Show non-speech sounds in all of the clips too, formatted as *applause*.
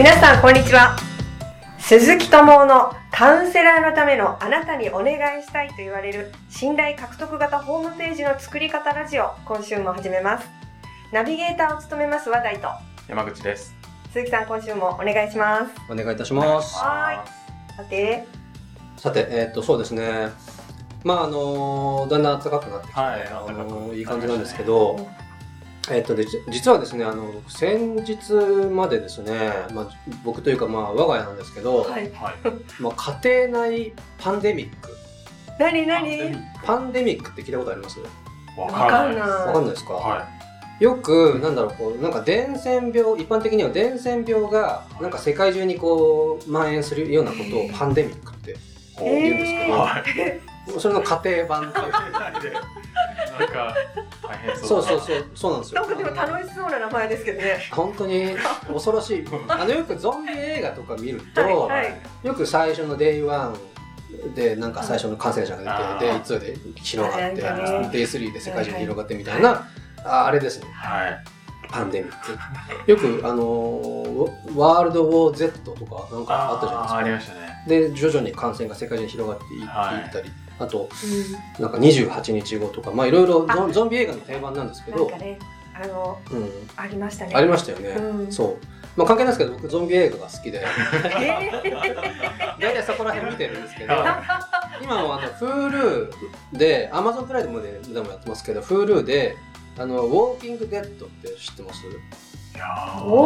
皆さんこんにちは。鈴木智夫のカウンセラーのためのあなたにお願いしたいと言われる信頼獲得型ホームページの作り方ラジオ今週も始めます。ナビゲーターを務めます話題と。山口です。鈴木さん今週もお願いします。お願いいたします。はさて。さて、えっ、と、そうですね。まあ、あのだんだん暖かくなってきて、はいあのいい感じなんですけど、えっ、とで、じ実はですね、あの、先日までですね、まあ、僕というか、まあ、我が家なんですけど、はいはい。*laughs* まあ、家庭内パンデミック。何何？パンデミックって聞いたことあります？わわかんないわかんないですか、はよく、なんだろう、こう、なんか伝染病、一般的には伝染病が、なんか世界中にこう、蔓延するようなことをパンデミックってい。言うんですけど、はい。それの家庭版っていう。*laughs* なんか大変そそうう。そうそう、そうなんですよ。なんかでも楽しそうな名前ですけどね本当に *laughs* 恐ろしい。あのよくゾンビ映画とか見ると、はいはいよく最初のデイ1でなんか最初の感染者が出て、あーデイ2で広がって、はいはいデイ3で世界中に広がってみたいな、ああれですね、はい。パンデミック。よくあのーワールドウォー Z とかなんかあったじゃないですか。ありましたね。で徐々に感染が世界中に広がっていいはいったり、あとなんか28日後とかまあいろいろゾンゾンビ映画の定番なんですけど。なんか、ねあのうん、ありましたね。ありましたよね、うん。そう、まあ、関係ないですけど僕ゾンビ映画が好きで。*laughs* え大体そこら辺見てるんですけど。*laughs* 今もあの Hulu で Amazon プライムででもやってますけど Hulu であのウォーキングデッドって知ってます？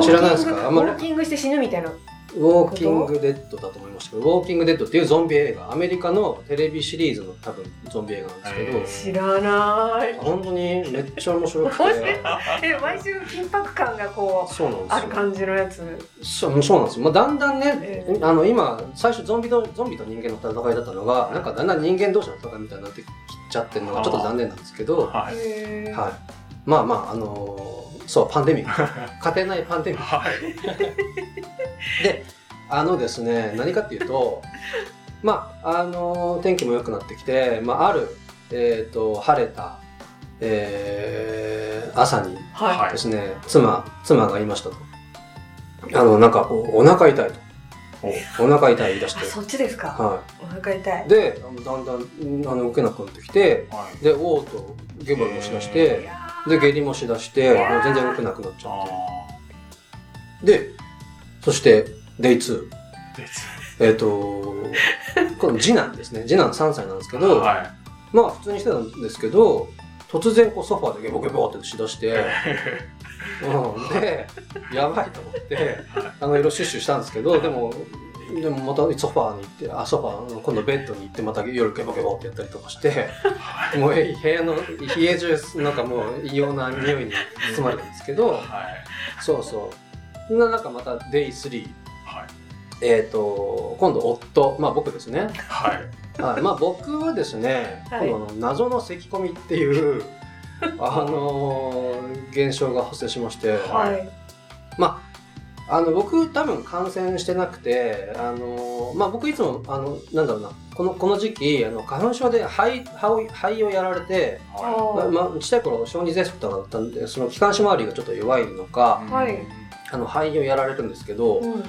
知らないですか？あんまり。ウォーキングして死ぬみたいなウォーキングデッドだと思いましたけどウォーキングデッドっていうゾンビ映画アメリカのテレビシリーズの多分ゾンビ映画なんですけど、知らない。本当にめっちゃ面白くて。*laughs* え毎週緊迫感がこうそうなんですよ。ある感じのやつ。そうそうなんですよ、まあ、だんだんね、ええ。あの今最初ゾンビとゾンビと人間の戦いだったのがなんかだんだん人間同士の戦いみたいになってきちゃってるのがちょっと残念なんですけど、ははい。い、まあまああのーそうパンデミック。*laughs* 家庭内パンデミッはい。ク *laughs* であのですね何かっていうとまああのー天気も良くなってきて、まあ、ある、えー、と晴れた、えー朝にはい。はいですね妻妻が言いましたと。あのなんかこうお腹痛いと。お。腹痛い言い出して。あそっちですか。はお腹痛い。い、でだんだんうんあの受けなくなってきてはい。でおうとゲボゲボしだしいてやで下痢もしだしてもう全然動けなくなっちゃあって。でそしてデイ2ー。です。えっ、とこの次男ですね。次男3歳なんですけど、はまあ普通にしてたんですけど突然こうソファーでゲボゲボってしだしい。て、うん、でやばいと思ってあの色シュッシュしたんですけどでもでもまたソファーに行ってあソファー今度ベッドに行ってまた夜ゲボゲボってやったりとかしてもうえ部屋の家中なんかもう異様な匂いに包まれたんですけどはい。そうそう。ななんかまたデイ3はい。えっ、と今度夫。まあ僕ですね。はい。はい、まあ僕はですね、はい。この謎の咳込みっていう *laughs* あのー現象が発生しまして、はい。まああの僕多分感染してなくてあのーまあ僕いつもあのなんだろうなこのこの時期あの花粉症で肺肺肺をやられて、はまあまあ、ちっちゃい頃小児喘息とかだったんでその気管支周りがちょっと弱いのかい。はいあの肺をやられるんですけど、うん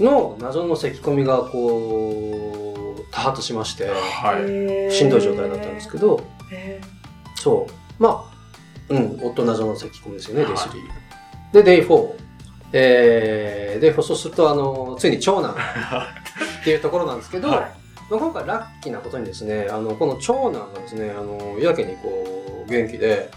の謎の咳込みがこう多発しまして。はい。しんどい状態だったんですけど、へそう。まあ、うん、夫謎の咳込みですよね、はい Day3。で、Day4。えー、Day4、そうすると、あの、ついに長男っていうところなんですけど、はいまあ、今回ラッキーなことにですね、あの、この長男がですね、あの、やけにこう、元気で。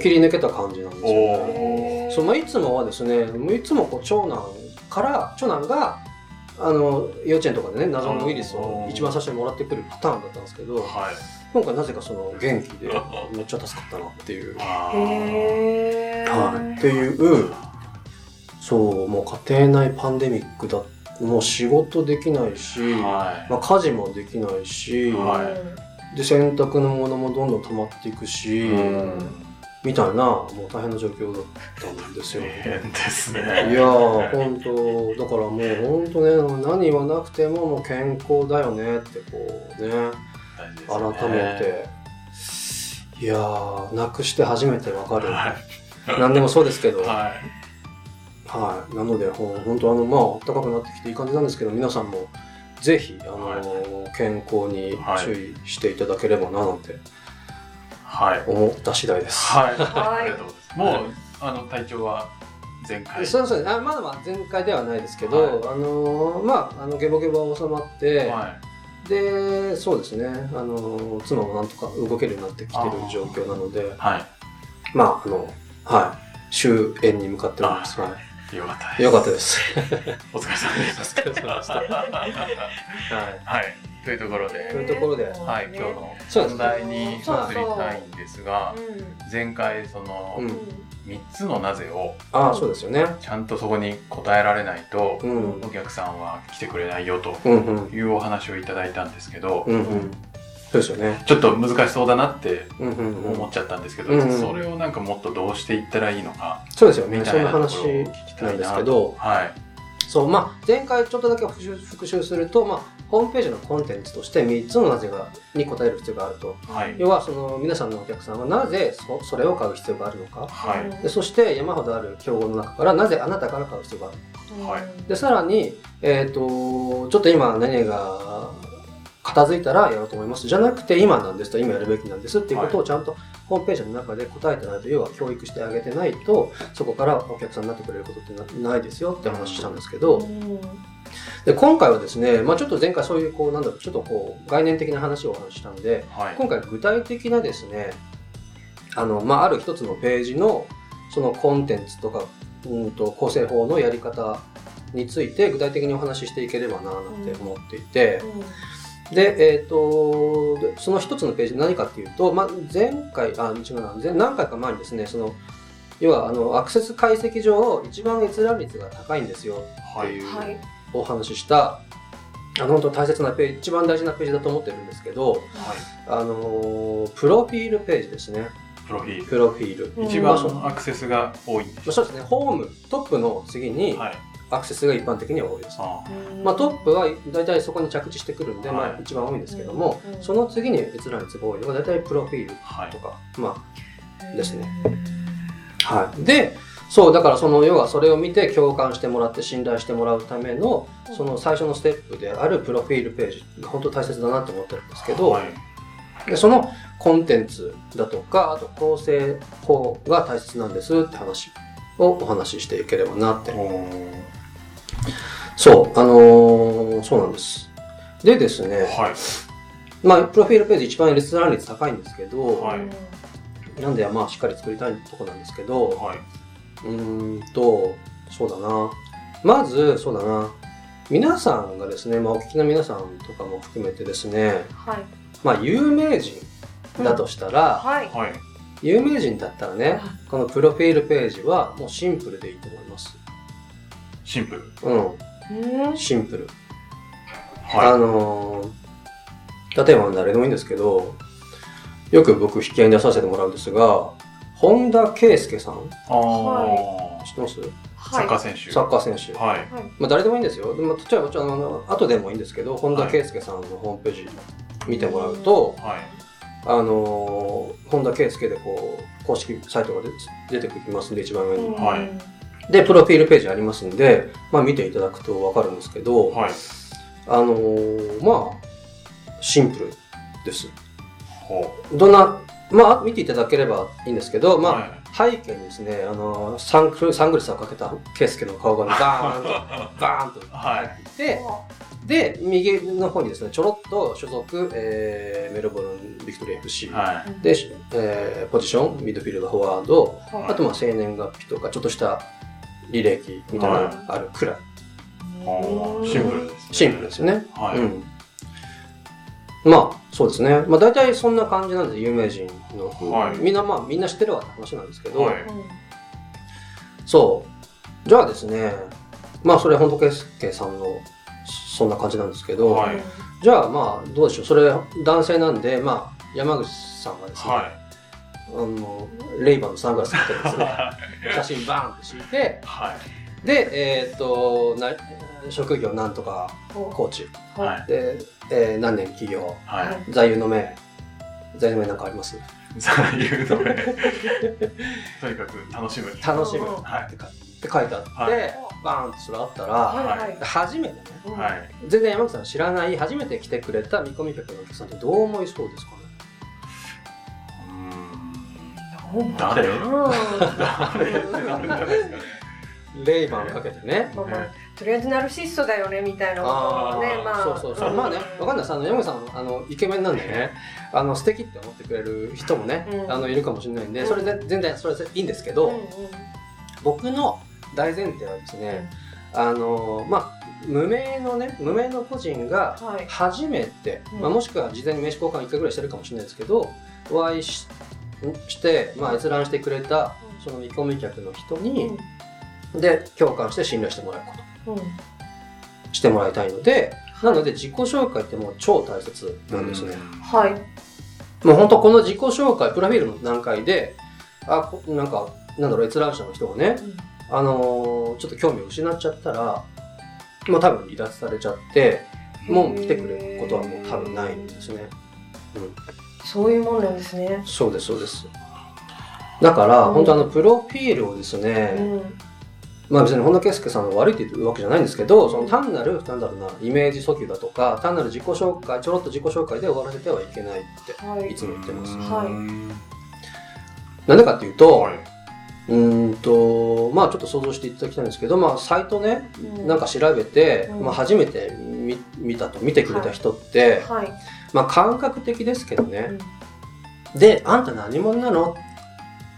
切り抜けた感じなんですよね。そうまあ、いつもはですね、いつもこう長男から、長男が、あの幼稚園とかでね謎のウイルスを一番最初にもらってくるパターンだったんですけどはい。今回なぜかその元気でめっちゃ助かったなっていう、*laughs* はい、っていうそうもう家庭内パンデミックだもう仕事できないし、はまあ、家事もできないし、はで洗濯のものもどんどん溜まっていくし。みたいなもう大変な状況だったんですよ。変ですね。いやー本当だからもう本当ね何言わなくてももう健康だよねってこうねね改めていやーなくして初めてわかる、は何でもそうですけど、い。ははい。なので、ほん本当あの、まあ、暖かくなってきていい感じなんですけど、皆さんも、ぜひ、あのー健康に注意していただければな、なんてはい。思った次第です。はい。はいありがとうございます。もう、あの、体調は前回。そうそうあまだまだ全開ではないですけど、はいあのーまあ、あの、ゲボゲボは収まって、はで、そうですね、あのー妻もなんとか動けるようになってきてる状況なのでい。、はまあ、あの、はい、終焉に向かっております。はいい。よかったです。よかったです。*laughs* お疲れ様です。お疲れ様でしたははい。い。というところで、というところではい、今日のそうです本題に移りたいんですが、う前回そのうん3つのなぜをああ、そうですよね。ちゃんとそこに答えられないとうん。お客さんは来てくれないよと。いうお話をいただいたんですけど。そうですよね。ちょっと難しそうだなってうんうんうん。思っちゃったんですけど、うんうん。それをなんかもっとどうしていったらいいのかそうですよね。みたいなところをそんな話聞きたないんですなけど、はい。そう、まあ、前回ちょっとだけ復習復習すると、まあ、ホームページのコンテンツとして3つのなぜがに答える必要があると。はい。要は、その皆さんのお客さんはなぜそそれを買う必要があるのか。はい。でそして山ほどある競合の中からなぜあなたから買う必要があるはい。でさらに、えっとちょっと今何が片付いたらやろうと思います。じゃなくて今なんですと今やるべきなんですっていうことをちゃんとホームページの中で答えてないと要は教育してあげてないとそこからお客さんになってくれることってなないですよって話したんですけど。で今回はですね、まあ、ちょっと前回そういうこうなんだろうちょっとこう概念的な話をお話ししたんではい。今回具体的なですねあの、まあ、ある一つのページのそのコンテンツとかうんと構成法のやり方について具体的にお話ししていければななんて思っていて、で、えっ、とでその一つのページ何かっていうと、まあ、前回あ違うな前何回か前にですねその要はあのアクセス解析上一番閲覧率が高いんですよ。ってはいいうはい。お話しした、あの本当大切なページ一番大事なページだと思ってるんですけど、はい。あのープロフィールページですね。プロフィール。プロフィール。うん。一番アクセスが多い。んでまあそうですね。ホーム、トップの次にはいアクセスが一般的には多いです。あまあ、トップは大体そこに着地してくるんで、まはい。あ、一番多いんですけども、うん。その次に閲覧率が多いのが大体プロフィールはい。とか、まですね。あ、はい。で、そう、だからその、要はそれを見て共感してもらって信頼してもらうための、その最初のステップであるプロフィールページが本当大切だなと思ってるんですけど、はい。でそのコンテンツだとかあと構成法が大切なんですって話をお話ししていければなってそうあのーそうなんです。でですねはい。まあプロフィールページ一番閲覧率高いんですけど、はい。なんでまあしっかり作りたいとこなんですけどはい。うーんとそうだな。まずそうだな。皆さんがですね、まあ、お聞きの皆さんとかも含めてですねはい。まあ有名人だとしたら、はい。はい。有名人だったらね、このプロフィールページはもうシンプルでいいと思います。シンプル。うん、うん。シンプル。あはのー例えば誰でもいいんですけど、よく僕引き合いに出させてもらうんですが、本田圭佑さん、いああ知ってます？サッカー選手。サッカー選手。はい。まあ誰でもいいんですよ。でも、例えばあの、後でもいいんですけど、本田圭佑さんのホームページ見てもらうと、はい。あのー本田圭佑でこう、公式サイトが出出てきますんで、一番上に。はいで、プロフィールページありますんで、まあ見ていただくとわかるんですけど、はい。あのーまあ、シンプルです。ほどんな、まあ見ていただければいいんですけど、まあ、うはい。背景にですね、あのーサングサングラスをかけた圭介の顔が *laughs* バーンと、バーンとはい。入っていて、で、右の方にですね、ちょろっと所属、えーメルボルン・ビクトリー FC、はい。で、えーポジション、ミッドフィールド、フォワード、はい。あとまあ生年月日とか、ちょっとした履歴みたいなのがあるくらい。ほうシンプルですねシンプルですよね。はいうん。まあ、そうですね。まあ大体そんな感じなんです、有名人の。はいみんなまあ、みんな知ってるわって話なんですけど、はいそう。じゃあですね、まあそれ本当圭介さんのそんな感じなんですけど、はいじゃあまあどうでしょう。それ男性なんで、まあ山口さんがですね、はあの、レイバンのサングラスかけてですね、い。写真バーンって敷いて、はい。で、えーっと、な職業なんとかコーチ。はい。で、えー何年起業、はい。座右の銘、座右の銘なんかあります？そういうので *laughs* とにかく楽しむ。楽しむ。はい。ってかって書いてあって、はい。バーンってそれあったら、はい。はい。初めてね。全然山口さん知らない初めて来てくれた見込み客のお客さんってどう思いそうですかね？誰？誰ってなるん。じゃないですかね。レイバンかけてね。まあまあとりあえずナルシストだよねみたいなことをねまあそうそうそう、まあねわかんない。ですあの山口さんあのイケメンなんでね。あの素敵って思ってくれる人もね、うん。あのいるかもしれないんでうん。それで全然それでいいんですけど、うんうん。僕の大前提はですね、あのまあ無名のね無名の個人がはい。初めて、うん。まあ、もしくは事前に名刺交換1回ぐらいしてるかもしれないですけどお会いしして、まあ、閲覧してくれたその見込み客の人に、で共感して信頼してもらうこうんうん。としてもらいたいのでなので自己紹介ってもう超大切なんですね、はい。もう本当この自己紹介プロフィールの段階であこなんかなんだろう閲覧者の人がねあのーちょっと興味を失っちゃったらもう多分離脱されちゃってもう来てくれることはもう多分ないんですね。うん、そういうもんなんですね。そうですそうです。だから、うん。本当あのプロフィールをですうね、ん。まあ別に本田圭佑さんが悪いって言うわけじゃないんですけど、その単なるなんだろうなイメージ訴求だとか単なる自己紹介ちょろっと自己紹介で終わらせてはいけないってはい。いつも言ってます。はい。なんでかっていうと、はい。うーんとまあちょっと想像していただきたいんですけど、まあサイトねうん。なんか調べて、うん。まあ、初めて見見たと見てくれた人って、はいまあ感覚的ですけどね。うん、であんた何者なの？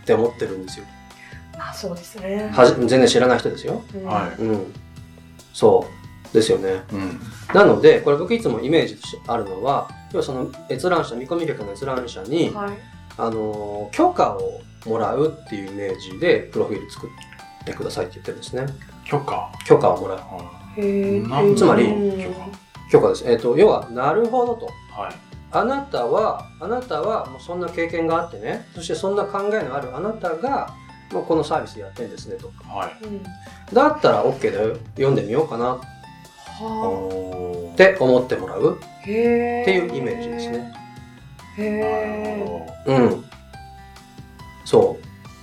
って思ってるんですよ。まあそうですね。はじ全然知らない人ですよ。うん。はい。うん。そう。ですよね。うん。なのでこれ僕いつもイメージとしてあるのは要はその閲覧者見込み客の閲覧者に、はい。あの許可をもらうっていうイメージでプロフィール作ってくださいって言ってるんですね。許可。許可をもらう。へえなんつまりうん許可。です。えっ、と要はなるほどと。はい。あなたはあなたはもうそんな経験があってね。そしてそんな考えのあるあなたがもうこのサービスやってんですねと。はい。うん。だったら OK だよ。読んでみようかな。っはおー。て思ってもらう。あへえっていうイメージですね。へえうん。そ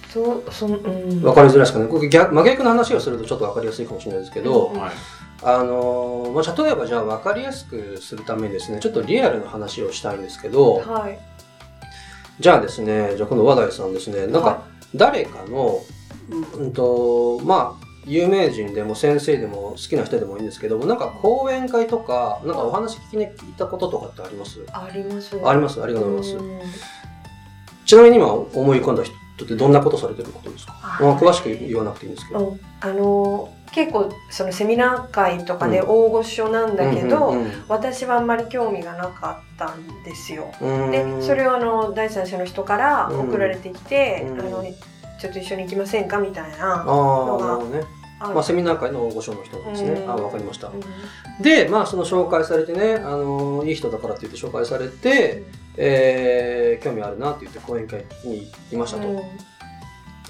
そうそのうん。う分かりづらいですかね。これ逆真逆の話をするとちょっと分かりやすいかもしれないですけど、うん。はい。あのーまあ、例えばじゃあ分かりやすくするためにですねちょっとリアルな話をしたいんですけどはい。じゃあですねじゃあ今度和田さんですねなんかは誰かのうんうんとまあ有名人でも先生でも好きな人でもいいんですけどもなんか講演会とかなんかお話聞きに聞いたこととかってあります？あります。あります？ありがとうございます。うん。ちなみに今思い浮かんだ人ってどんなことされてることですか、あまあ、詳しく言わなくていいんですけど、うんあの結構そのセミナー会とかでうん。大御所なんだけど、私はあんまり興味がなかったんですよ。うん。でそれをあの第三者の人から送られてきて、うん。あのちょっと一緒に行きませんかみたいなああなるほどね、あまあ、セミナー会の大御所の人ですね、うん。あわかりました、うん。でまあその紹介されてね、あのいい人だからって言って紹介されて、えー興味あるなって言って講演会に行きましたと、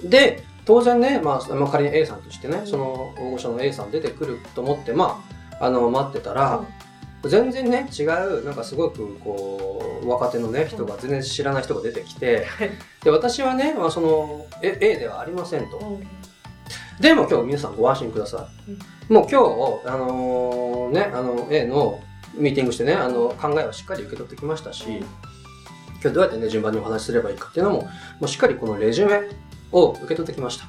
で当然ね、まあ、まあ仮に A さんとしてね、うん。その大御所の A さん出てくると思ってまああの待ってたら、全然ね違うなんかすごくこう若手のね人が全然知らない人が出てきて、で私はね、まあ、その A, A ではありませんと。うん。でも今日皆さんご安心ください、もう今日あのねあの A のミーティングしてねあの考えをしっかり受け取ってきましたし、今日どうやってね順番にお話しすればいいかっていうのももうしっかりこのレジュメを受け取ってきまし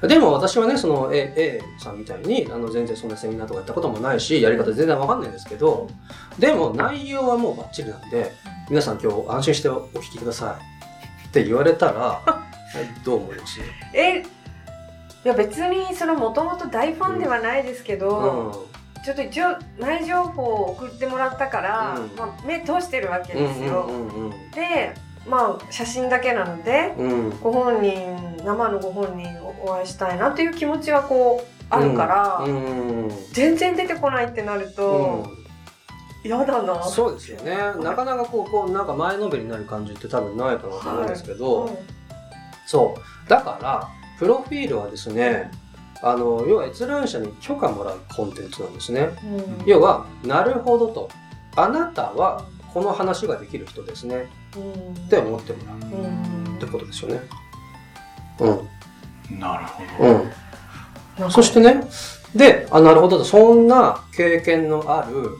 た、でも私はねその A, A さんみたいにあの全然そんなセミナーとかやったこともないしやり方全然わかんないんですけどでも内容はもうバッチリなんで皆さん今日安心してお聞きくださいって言われたら *laughs* どう思います？えいや別にそのもともと大ファンではないですけど、ちょっと一応内情報を送ってもらったから、うん。まあ、目通してるわけうんですよ。うんうん。でまあ写真だけなのでうん。うんご本人生のご本人をお会いしたいなっていう気持ちはこうあるから、うん。全然出てこないってなると嫌、だな。そうですよね。なかなかこうこうなんか前のめりになる感じって多分ないかなと思うんですけど、うんそう。だからプロフィールはですねあの要は閲覧者に許可もらうコンテンツなんですね。うん。要はなるほどと。あなたはこの話ができる人ですね。うん。って思ってもらう。うん。ってことですよね。うん。なるほど。うん。そしてね、で、あ、なるほど、そんな経験のある、うん。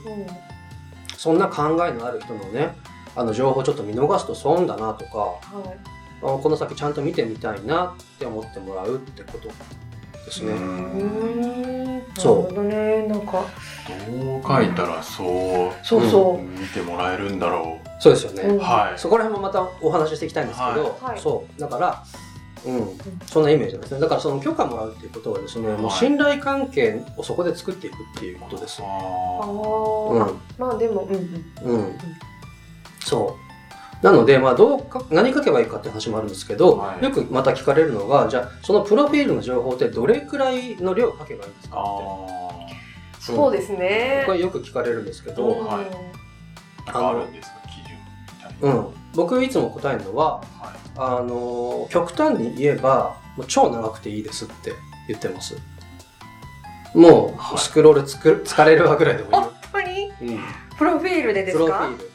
そんな考えのある人のね、あの情報ちょっと見逃すと損だなとか、はい。あこの先ちゃんと見てみたいなって思ってもらうってことですね。うーん。そう。なるほどね。なんかどう書いたらそうそうそう、見てもらえるんだろそうですよね。うんう。はい。そこら辺もまたお話ししていきたいんですけど、はいはいそう。だから、うん、そんなイメージなんですね。だからその許可もらうっていうことはですね、もう信頼関係をそこで作っていくっていうことです。ああうんー、まあでもうんうんうん。そう。なので、まあ、どうか、何書けばいいかって話もあるんですけど、はいよくまた聞かれるのが、じゃあ、そのプロフィールの情報ってどれくらいの量書けばいいんですあかって。そうですねこれよく聞かれるんですけど、うんはいあるんですか？基準みたいな。うん。僕いつも答えるのは、はい。あの、極端に言えば、もう超長くていいですって言ってます。もう、はいスクロールつく疲れるわぐらいでもいい本よ。当に？うん。プロフィールでですか？プロフィール。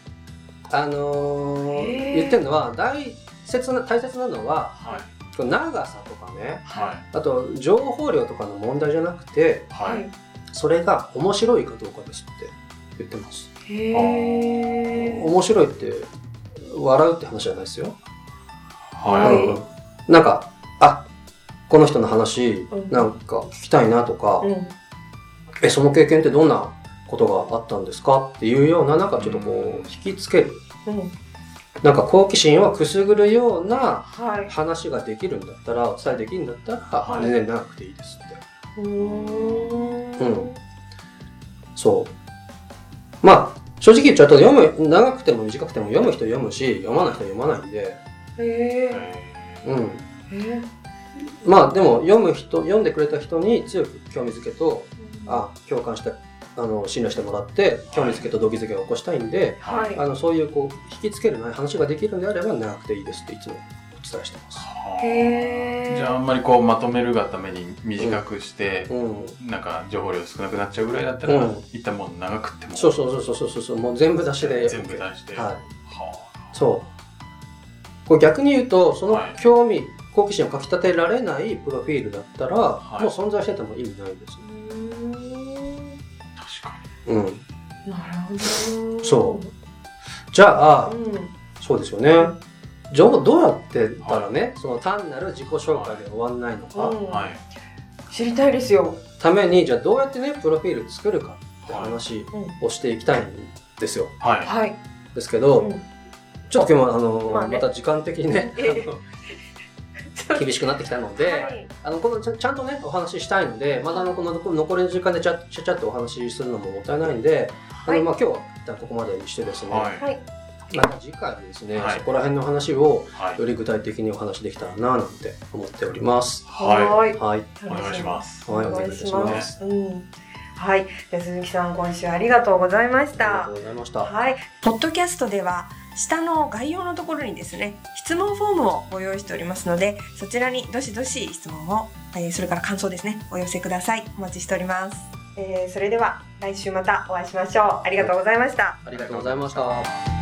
あのー言ってるのは、大切な、大切なのは、はい。長さとかね、はい。あと情報量とかの問題じゃなくて、はい。それが面白いかどうかですって言ってます。へえ面白いって、笑うって話じゃないですよ。はい。うんなんか、あ、この人の話うん、なんか聞きたいなとか、うん。え、その経験ってどんなことがあったんですかっていうような、なんかちょっとこう引きつける。うん。なんか好奇心をくすぐるようなはい。話ができるんだったら、お伝えできるんだったら、はい。全然長くていいですって。うーん。うんそう。まあ、正直言っちゃうと、読む、長くても短くても読む人読むし、読まない人読まないんで、へええうん。へまあ、でも、読む人、読んでくれた人に強く興味づけと、ーあ、共感して、あの、信頼してもらって、興味づけと動機づけを起こしたいんで、はい。あの、そういう、こう、引きつける話ができるんであれば、長くていいですっていつも。お伝えしてます。へえじゃああんまりこうまとめるがために短くして、うん。なんか情報量少なくなっちゃうぐらいだったら、うん一旦もう長くってもそうそうそうそうそうそう、もう全部出しで。全部出して、はい。はそう。これ逆に言うと、そのはい興味、好奇心をかきたてられないプロフィールだったら、はいもう存在してても意味ないんです。うーんあ確かうん。なるほどそうじゃあ、うんそうですよね。情報どうやってたらね、その単なる自己紹介で終わんないのか、うん。にはい。知りたいですよ。ために、じゃあどうやってね、プロフィール作るかって話うん。をしていきたいんですよ。はい。はい。ですけど、うん。ちょっと今日もあの、まあね。また時間的にね、*laughs* 厳しくなってきたので、はい。あのこのちゃちゃんとねお話ししたいのでまだあのこの残りの時間でちゃちゃちゃっとお話しするのももったいないんで、はい。あのまあ、今日は一旦ここまでにしてですね、はい。はいまた次回ですね、はい。そこら辺の話をはい。より具体的にお話できたらななんて思っております。ははい。はい、いお願いします。はい、お願いししまますす。うん。はい。じゃあ鈴木さん今週ありがとうございました。ありがとうございました。はい、ポッドキャストでは下の概要のところにですね質問フォームをご用意しておりますのでそちらにどしどし質問を、えーそれから感想ですねお寄せください。お待ちしております、えーそれでは来週またお会いしましょう。ありがとうございました。ありがとうございました。